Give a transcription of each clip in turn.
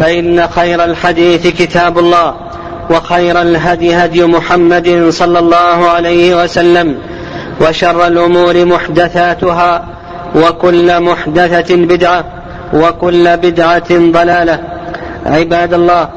فإن خير الحديث كتاب الله وخير الهدي هدي محمد صلى الله عليه وسلم وشر الأمور محدثاتها وكل محدثة بدعة وكل بدعة ضلالة. عباد الله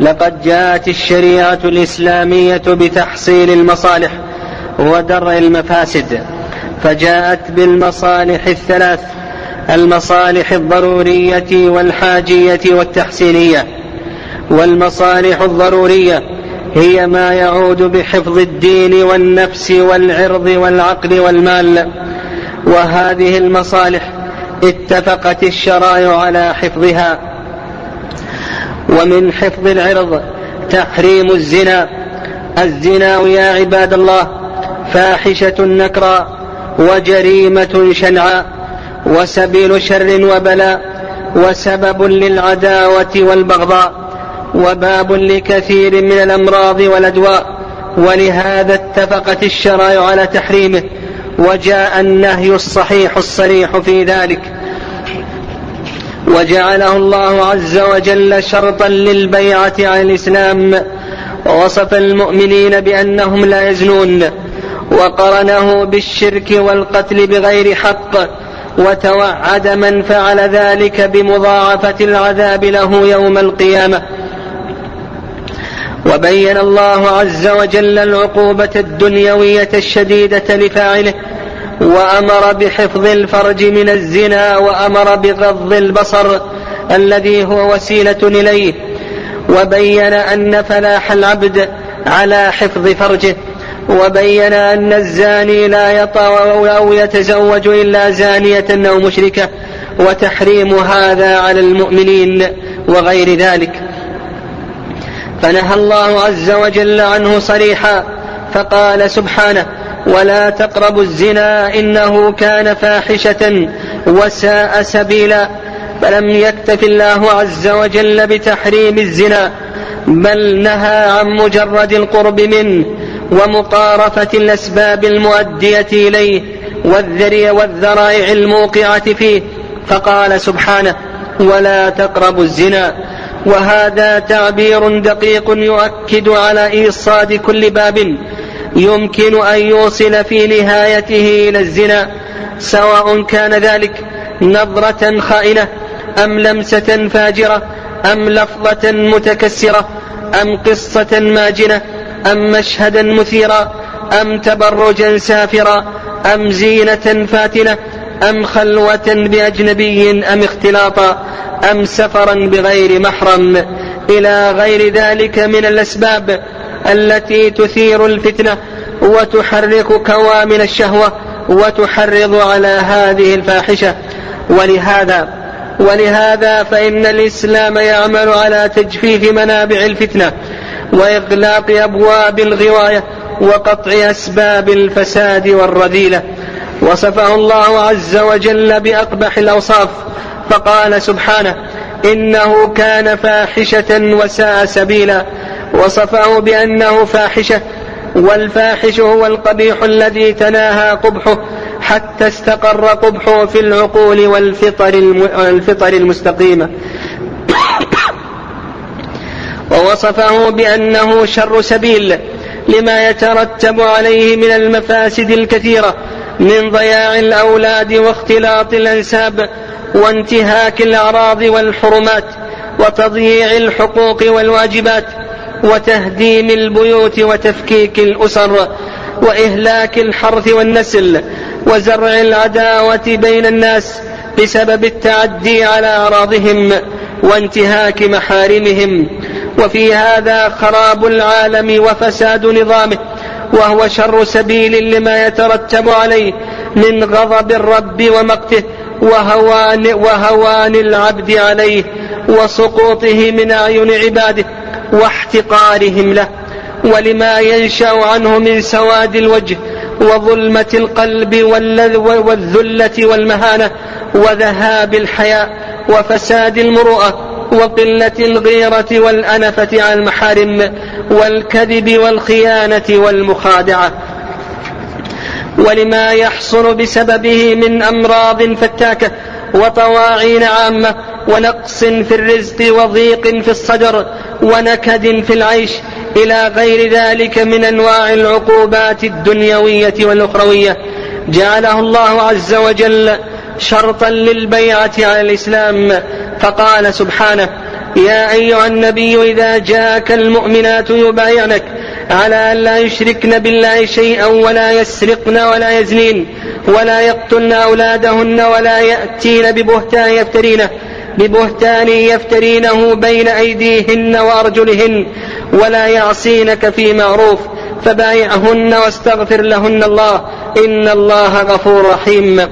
لقد جاءت الشريعة الإسلامية بتحصيل المصالح ودرء المفاسد فجاءت بالمصالح الثلاث المصالح الضرورية والحاجية والتحسينية. والمصالح الضرورية هي ما يعود بحفظ الدين والنفس والعرض والعقل والمال. وهذه المصالح اتفقت الشرائع على حفظها. ومن حفظ العرض تحريم الزنا. الزنا يا عباد الله فاحشة نكرا وجريمة شنعاء. وسبيل شر وبلاء وسبب للعداوة والبغضاء وباب لكثير من الأمراض والأدواء. ولهذا اتفقت الشرائع على تحريمه وجاء النهي الصحيح الصريح في ذلك. وجعله الله عز وجل شرطا للبيعة على الإسلام ووصف المؤمنين بأنهم لا يزنون وقرنه بالشرك والقتل بغير حق وتوعد من فعل ذلك بمضاعفة العذاب له يوم القيامة. وبين الله عز وجل العقوبة الدنيوية الشديدة لفاعله وأمر بحفظ الفرج من الزنا وأمر بغض البصر الذي هو وسيلة إليه وبين أن فلاح العبد على حفظ فرجه. وبين أن الزاني لا يطأ أو يتزوج إلا زانية أو مشركة وتحريم هذا على المؤمنين وغير ذلك. فنهى الله عز وجل عنه صريحا فقال سبحانه ولا تقربوا الزنا إنه كان فاحشة وساء سبيلا. فلم يكتف الله عز وجل بتحريم الزنا بل نهى عن مجرد القرب منه ومقارفة الأسباب المؤدية إليه والذري والذرائع الموقعة فيه. فقال سبحانه ولا تقربوا الزنا. وهذا تعبير دقيق يؤكد على إيصاد كل باب يمكن أن يوصل في نهايته إلى الزنا سواء كان ذلك نظرة خائنة أم لمسة فاجرة أم لفظة متكسرة أم قصة ماجنة. أم مشهدا مثيرا أم تبرجا سافرا أم زينة فاتنة أم خلوة بأجنبي أم اختلاطا أم سفرا بغير محرم. إلى غير ذلك من الأسباب التي تثير الفتنة وتحرك كوامن الشهوة وتحرض على هذه الفاحشة. ولهذا ولهذا فإن الإسلام يعمل على تجفيف منابع الفتنة. وإغلاق أبواب الغواية وقطع أسباب الفساد والرذيلة. وصفه الله عز وجل بأقبح الأوصاف. فقال سبحانه إنه كان فاحشة وساء سبيلا. وصفه بأنه فاحشة والفاحش هو القبيح الذي تناهى قبحه حتى استقر قبحه في العقول والفطر الفطر المستقيمة ووصفه بأنه شر سبيل لما يترتب عليه من المفاسد الكثيرة من ضياع الأولاد واختلاط الأنساب وانتهاك الأعراض والحرمات وتضييع الحقوق والواجبات وتهديم البيوت وتفكيك الأسر وإهلاك الحرث والنسل وزرع العداوة بين الناس بسبب التعدي على أعراضهم وانتهاك محارمهم. وفي هذا خراب العالم وفساد نظامه وهو شر سبيل لما يترتب عليه من غضب الرب ومقته وهوان, وهوان العبد عليه وسقوطه من أعين عباده واحتقارهم له ولما ينشأ عنه من سواد الوجه وظلمة القلب والذلة والمهانة وذهاب الحياء وفساد المروءة وقلة الغيرة والأنفة على المحارم والكذب والخيانة والمخادعة. ولما يحصل بسببه من أمراض فتاكة وطواعين عامة ونقص في الرزق وضيق في الصدر ونكد في العيش إلى غير ذلك من أنواع العقوبات الدنيوية والأخروية جعله الله عز وجل شرطا للبيعة على الإسلام فقال سبحانه يا أيها النبي إذا جاءك المؤمنات يبايعنك على أن لا يشركن بالله شيئا ولا يسرقن ولا يزنين ولا يقتلن أولادهن ولا يأتين ببهتان يفترينه ببهتان يفترينه بين أيديهن وأرجلهن ولا يعصينك في معروف فبايعهن واستغفر لهن الله إن الله غفور رحيم.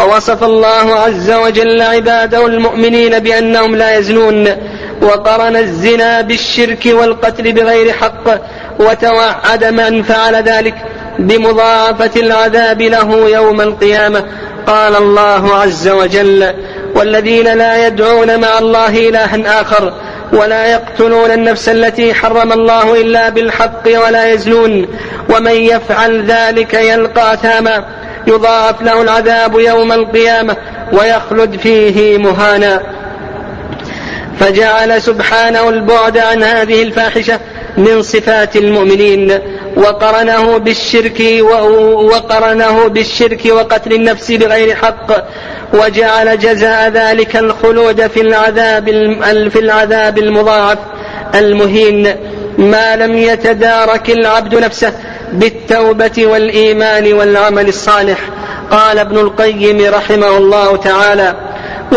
ووصف الله عز وجل عباده المؤمنين بأنهم لا يزنون وقرن الزنا بالشرك والقتل بغير حق وتوعد من فعل ذلك بمضاعفة العذاب له يوم القيامة. قال الله عز وجل والذين لا يدعون مع الله إلها آخر ولا يقتلون النفس التي حرم الله إلا بالحق ولا يزنون ومن يفعل ذلك يلقى أثاما. يضاعف له العذاب يوم القيامة ويخلد فيه مهانا. فجعل سبحانه البعد عن هذه الفاحشة من صفات المؤمنين وقرنه بالشرك وقرنه بالشرك وقتل النفس بغير حق وجعل جزاء ذلك الخلود في العذاب في العذاب المضاعف المهين. ما لم يتدارك العبد نفسه بالتوبة والإيمان والعمل الصالح. قال ابن القيم رحمه الله تعالى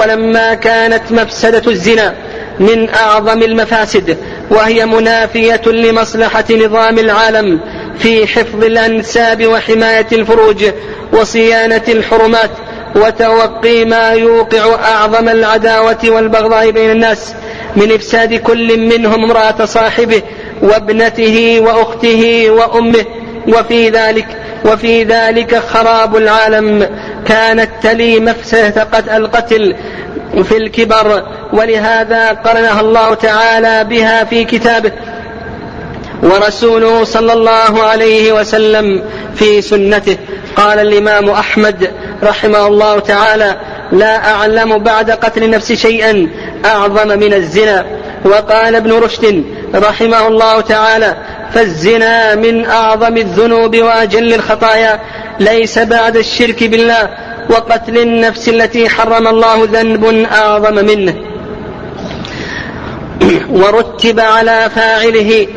ولما كانت مفسدة الزنا من أعظم المفاسد وهي منافية لمصلحة نظام العالم في حفظ الأنساب وحماية الفروج وصيانة الحرمات وتوقي ما يوقع أعظم العداوة والبغضاء بين الناس من إفساد كل منهم امرأة صاحبه وابنته وأخته وأمه وفي ذلك وفي ذلك خراب العالم. كانت تلي مفسدة القتل في الكبر. ولهذا قرنها الله تعالى بها في كتابه. ورسوله صلى الله عليه وسلم في سنته. قال الإمام أحمد رحمه الله تعالى لا أعلم بعد قتل النفس شيئا أعظم من الزنا. وقال ابن رشد رحمه الله تعالى فالزنا من أعظم الذنوب وأجل الخطايا ليس بعد الشرك بالله وقتل النفس التي حرم الله ذنب أعظم منه. ورتب على فاعله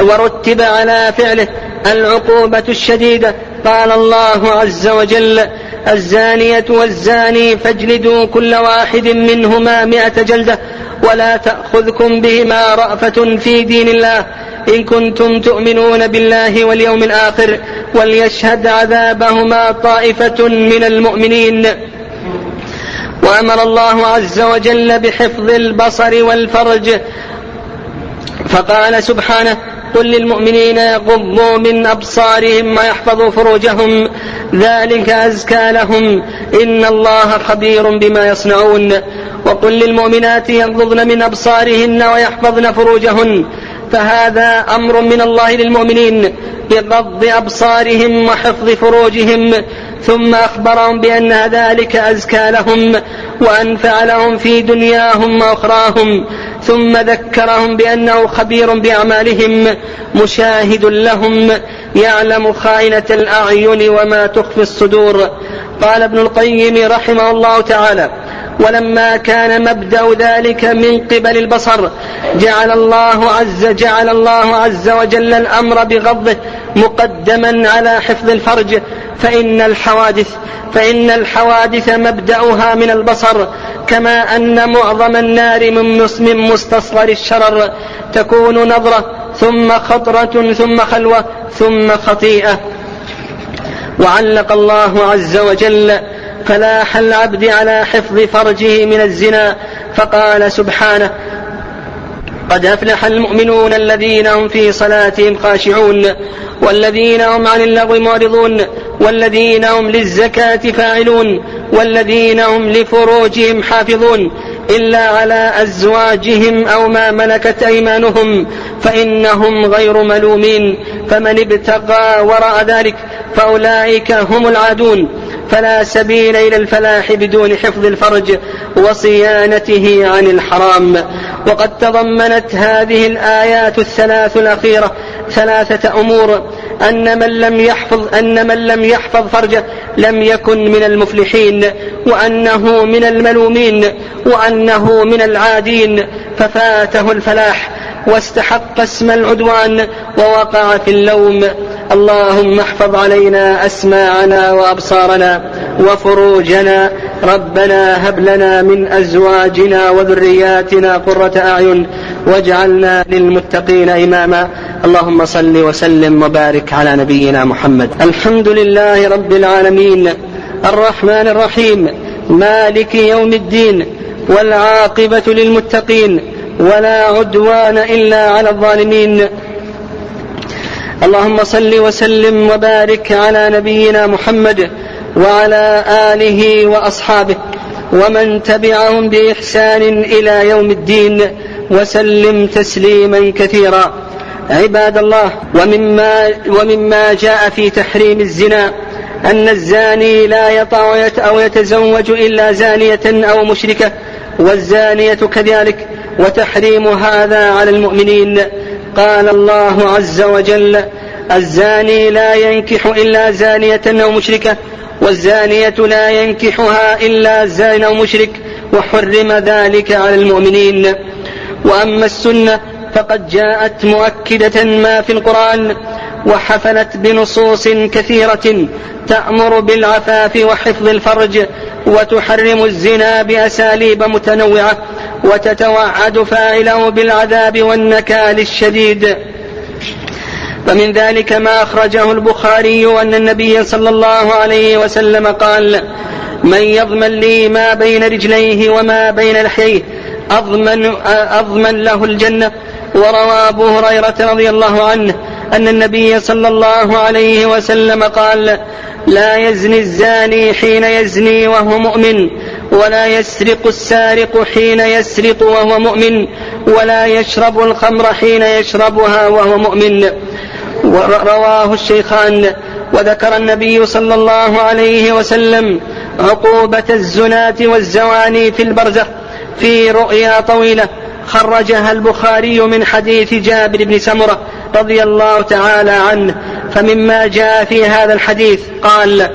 ورتب على فعله العقوبة الشديدة. قال الله عز وجل الزانية والزاني فاجلدوا كل واحد منهما مئة جلدة ولا تأخذكم بهما رأفة في دين الله إن كنتم تؤمنون بالله واليوم الآخر وليشهد عذابهما طائفة من المؤمنين. وأمر الله عز وجل بحفظ البصر والفرج. فقال سبحانه قل للمؤمنين يغضوا من أبصارهم ويحفظوا فروجهم. ذلك أزكى لهم. إن الله خبير بما يصنعون. وقل للمؤمنات يغضضن من أبصارهن ويحفظن فروجهن. فهذا أمر من الله للمؤمنين بغض أبصارهم وحفظ فروجهم ثم أخبرهم بأن ذلك أزكى لهم وأنفع لهم في دنياهم وأخراهم ثم ذكرهم بأنه خبير بأعمالهم مشاهد لهم يعلم خائنة الأعين وما تخفي الصدور. قال ابن القيم رحمه الله تعالى ولما كان مبدأ ذلك من قبل البصر جعل الله عز جعل الله عز وجل الأمر بغضه مقدما على حفظ الفرج. فإن الحوادث فإن الحوادث مبدأها من البصر كما أن معظم النار من مستصغر الشرر. تكون نظرة ثم خطرة ثم خلوة ثم خطيئة. وعلق الله عز وجل فلاح العبد على حفظ فرجه من الزنا فقال سبحانه قد أفلح المؤمنون الذين هم في صلاتهم خاشعون والذين هم عن اللغو معرضون والذين هم للزكاة فاعلون والذين هم لفروجهم حافظون إلا على أزواجهم أو ما ملكت أيمانهم فإنهم غير ملومين فمن ابتغى وراء ذلك فأولئك هم العادون. فلا سبيل إلى الفلاح بدون حفظ الفرج وصيانته عن الحرام. وقد تضمنت هذه الآيات الثلاث الأخيرة ثلاثة أمور. أن من لم يحفظ أن من لم يحفظ فرجه لم يكن من المفلحين. وأنه من الملومين وأنه من العادين. ففاته الفلاح واستحق اسم العدوان ووقع في اللوم. اللهم احفظ علينا أسماعنا وأبصارنا وفروجنا. ربنا هب لنا من أزواجنا وذرياتنا قرة أعين واجعلنا للمتقين إماما. اللهم صل وسلم وبارك على نبينا محمد. الحمد لله رب العالمين. الرحمن الرحيم. مالك يوم الدين. والعاقبة للمتقين. ولا عدوان إلا على الظالمين. اللهم صل وسلم وبارك على نبينا محمد وعلى آله وأصحابه ومن تبعهم بإحسان إلى يوم الدين وسلم تسليما كثيرا. عباد الله ومما ومما جاء في تحريم الزنا أن الزاني لا يطع أو يتزوج إلا زانية أو مشركة والزانية كذلك وتحريم هذا على المؤمنين. قال الله عز وجل الزاني لا ينكح إلا زانية أو مشركة والزانية لا ينكحها إلا زان أو مشرك وحرم ذلك على المؤمنين. وأما السنة فقد جاءت مؤكدة ما في القرآن وحفلت بنصوص كثيرة تأمر بالعفاف وحفظ الفرج وتحرم الزنا بأساليب متنوعة. وتتوعد فاعله بالعذاب والنكال الشديد. فمن ذلك ما أخرجه البخاري أن النبي صلى الله عليه وسلم قال من يضمن لي ما بين رجليه وما بين لحييه أضمن, أضمن له الجنة. وروى أبو هريرة رضي الله عنه أن النبي صلى الله عليه وسلم قال لا يزني الزاني حين يزني وهو مؤمن ولا يسرق السارق حين يسرق وهو مؤمن ولا يشرب الخمر حين يشربها وهو مؤمن. رواه الشيخان وذكر النبي صلى الله عليه وسلم عقوبة الزناة والزواني في البرزخ في رؤيا طويلة خرجها البخاري من حديث جابر بن سمرة رضي الله تعالى عنه فمما جاء في هذا الحديث قال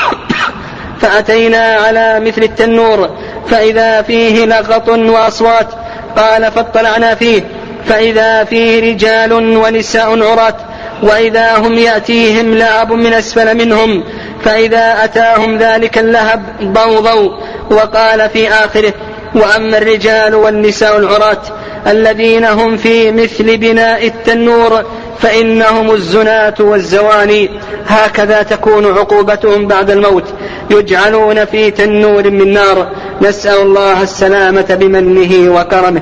فأتينا على مثل التنور فإذا فيه لغط وأصوات قال فاطلعنا فيه فإذا فيه رجال ونساء عراة وإذا هم يأتيهم لعب من أسفل منهم فإذا أتاهم ذلك اللهب ضوضوا وقال في آخره وأما الرجال والنساء العراة الذين هم في مثل بناء التنور فإنهم الزناة والزواني. هكذا تكون عقوبتهم بعد الموت. يجعلون في تنور من نار. نسأل الله السلامة بمنه وكرمه.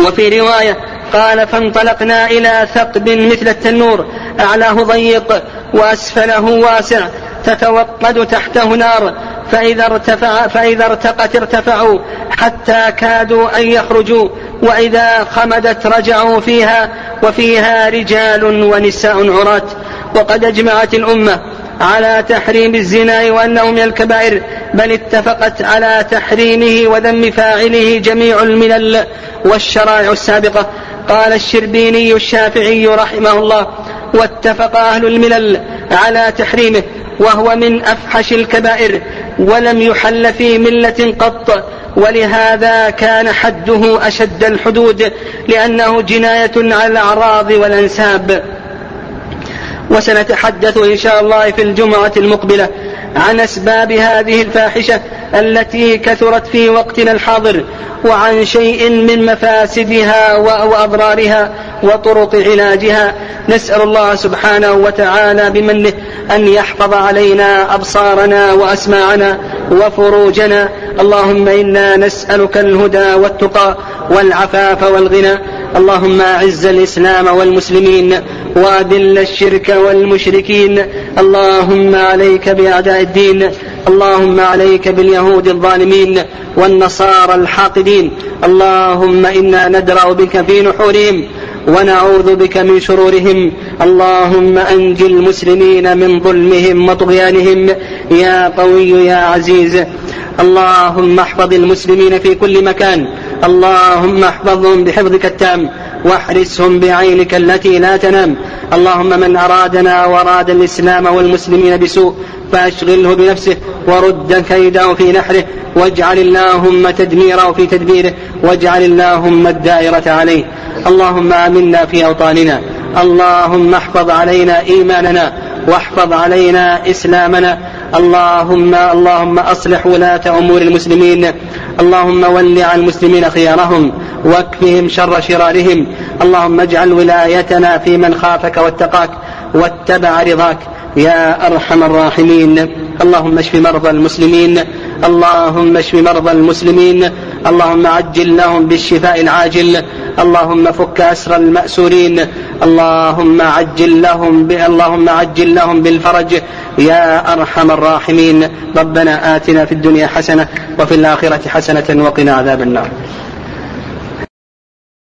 وفي رواية قال فانطلقنا إلى ثقب مثل التنور. أعلاه ضيق وأسفله واسع. تتوقد تحته نار. فإذا ارتفع فإذا ارتقت ارتفعوا حتى كادوا أن يخرجوا وإذا خمدت رجعوا فيها وفيها رجال ونساء عراة. وقد أجمعت الأمة على تحريم الزنا وأنه من الكبائر بل اتفقت على تحريمه وذم فاعله جميع الملل والشرائع السابقة. قال الشربيني الشافعي رحمه الله واتفق أهل الملل على تحريمه. وهو من أفحش الكبائر ولم يحل في ملة قط. ولهذا كان حده أشد الحدود لأنه جناية على الأعراض والأنساب. وسنتحدث إن شاء الله في الجمعة المقبلة. عن أسباب هذه الفاحشة التي كثرت في وقتنا الحاضر وعن شيء من مفاسدها وأضرارها وطرق علاجها. نسأل الله سبحانه وتعالى بمنه أن يحفظ علينا أبصارنا وأسماعنا وفروجنا. اللهم إنا نسألك الهدى والتقى والعفاف والغنى. اللهم أعز الإسلام والمسلمين وأذل الشرك والمشركين. اللهم عليك بأعداء الدين اللهم عليك باليهود الظالمين والنصارى الحاقدين. اللهم إنا ندرأ بك في نحورهم ونعوذ بك من شرورهم. اللهم أنج المسلمين من ظلمهم وطغيانهم. يا قوي يا عزيز اللهم احفظ المسلمين في كل مكان. اللهم احفظهم بحفظك التام واحرسهم بعينك التي لا تنام. اللهم من أرادنا وأراد الإسلام والمسلمين بسوء فأشغله بنفسه ورد كيده في نحره واجعل اللهم تدميره في تدبيره واجعل اللهم الدائرة عليه. اللهم آمنا في أوطاننا. اللهم احفظ علينا إيماننا. واحفظ علينا إسلامنا. اللهم اللهم أصلح ولاة أمور المسلمين. اللهم ول على المسلمين خيارهم واكفهم شر شرارهم. اللهم اجعل ولايتنا في من خافك واتقاك واتبع رضاك. يا أرحم الراحمين. اللهم اشف مرضى المسلمين. اللهم اشف مرضى المسلمين. اللهم عجل لهم بالشفاء العاجل اللهم فك أسر المأسورين اللهم عجل لهم ب... اللهم عجل لهم بالفرج. يا أرحم الراحمين ربنا آتنا في الدنيا حسنة وفي الآخرة حسنة وقنا عذاب النار.